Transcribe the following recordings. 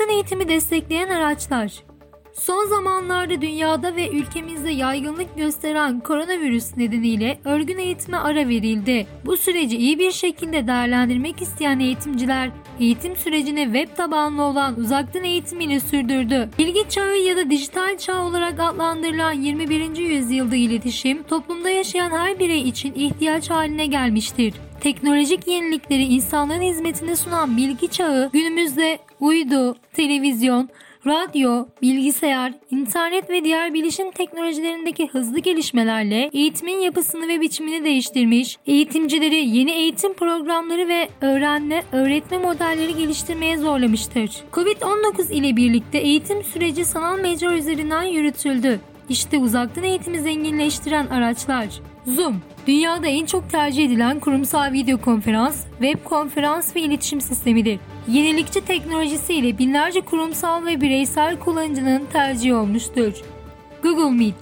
Uzaktan eğitimi destekleyen araçlar. Son zamanlarda dünyada ve ülkemizde yaygınlık gösteren koronavirüs nedeniyle örgün eğitime ara verildi. Bu süreci iyi bir şekilde değerlendirmek isteyen eğitimciler eğitim sürecine web tabanlı olan uzaktan eğitimiyle sürdürdü. Bilgi çağı ya da dijital çağ olarak adlandırılan 21. yüzyılda iletişim toplumda yaşayan her birey için ihtiyaç haline gelmiştir. Teknolojik yenilikleri insanların hizmetine sunan bilgi çağı günümüzde uydu, televizyon, radyo, bilgisayar, internet ve diğer bilişim teknolojilerindeki hızlı gelişmelerle eğitimin yapısını ve biçimini değiştirmiş, eğitimcileri yeni eğitim programları ve öğrenme, öğretme modelleri geliştirmeye zorlamıştır. Covid-19 ile birlikte eğitim süreci sanal mecra üzerinden yürütüldü. İşte uzaktan eğitimi zenginleştiren araçlar. Zoom, dünyada en çok tercih edilen kurumsal video konferans, web konferans ve iletişim sistemidir. Yenilikçi teknolojisiyle binlerce kurumsal ve bireysel kullanıcının tercihi olmuştur. Google Meet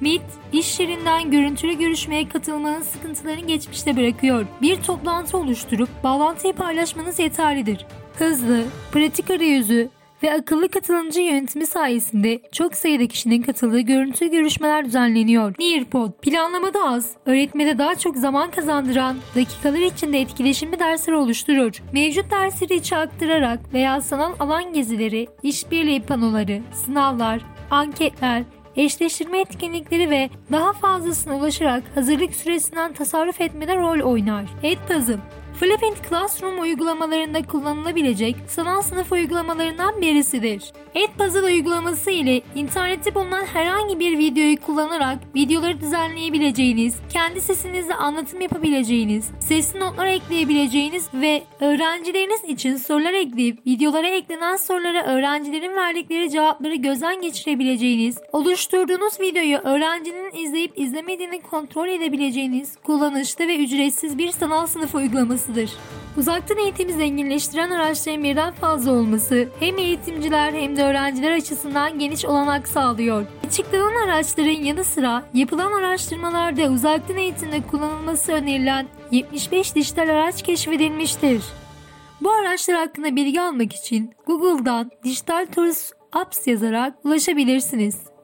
Meet, iş yerinden görüntülü görüşmeye katılmanın sıkıntılarını geçmişte bırakıyor. Bir toplantı oluşturup bağlantıyı paylaşmanız yeterlidir. Hızlı, pratik arayüzü ve akıllı katılımcı yönetimi sayesinde çok sayıda kişinin katıldığı görüntülü görüşmeler düzenleniyor. Nearpod, planlamada az, öğretmede daha çok zaman kazandıran, dakikalar içinde etkileşimli dersler oluşturur. Mevcut dersleri içe aktararak veya sanal alan gezileri, işbirliği panoları, sınavlar, anketler, eşleştirme etkinlikleri ve daha fazlasına ulaşarak hazırlık süresinden tasarruf etmede rol oynar. Edpuzzle Flippant Classroom uygulamalarında kullanılabilecek sanal sınıf uygulamalarından birisidir. Edpuzzle uygulaması ile internette bulunan herhangi bir videoyu kullanarak videoları düzenleyebileceğiniz, kendi sesinizle anlatım yapabileceğiniz, sesli notlar ekleyebileceğiniz ve öğrencileriniz için sorular ekleyip videolara eklenen sorulara öğrencilerin verdikleri cevapları gözden geçirebileceğiniz, oluşturduğunuz videoyu öğrencinin izleyip izlemediğini kontrol edebileceğiniz kullanışlı ve ücretsiz bir sanal sınıf uygulamasıdır. Uzaktan eğitimi zenginleştiren araçların birden fazla olması hem eğitimciler hem de öğrenciler açısından geniş olanak sağlıyor. Açıklanan araçların yanı sıra yapılan araştırmalarda uzaktan eğitimde kullanılması önerilen 75 dijital araç keşfedilmiştir. Bu araçlar hakkında bilgi almak için Google'dan Dijital Tools Apps yazarak ulaşabilirsiniz.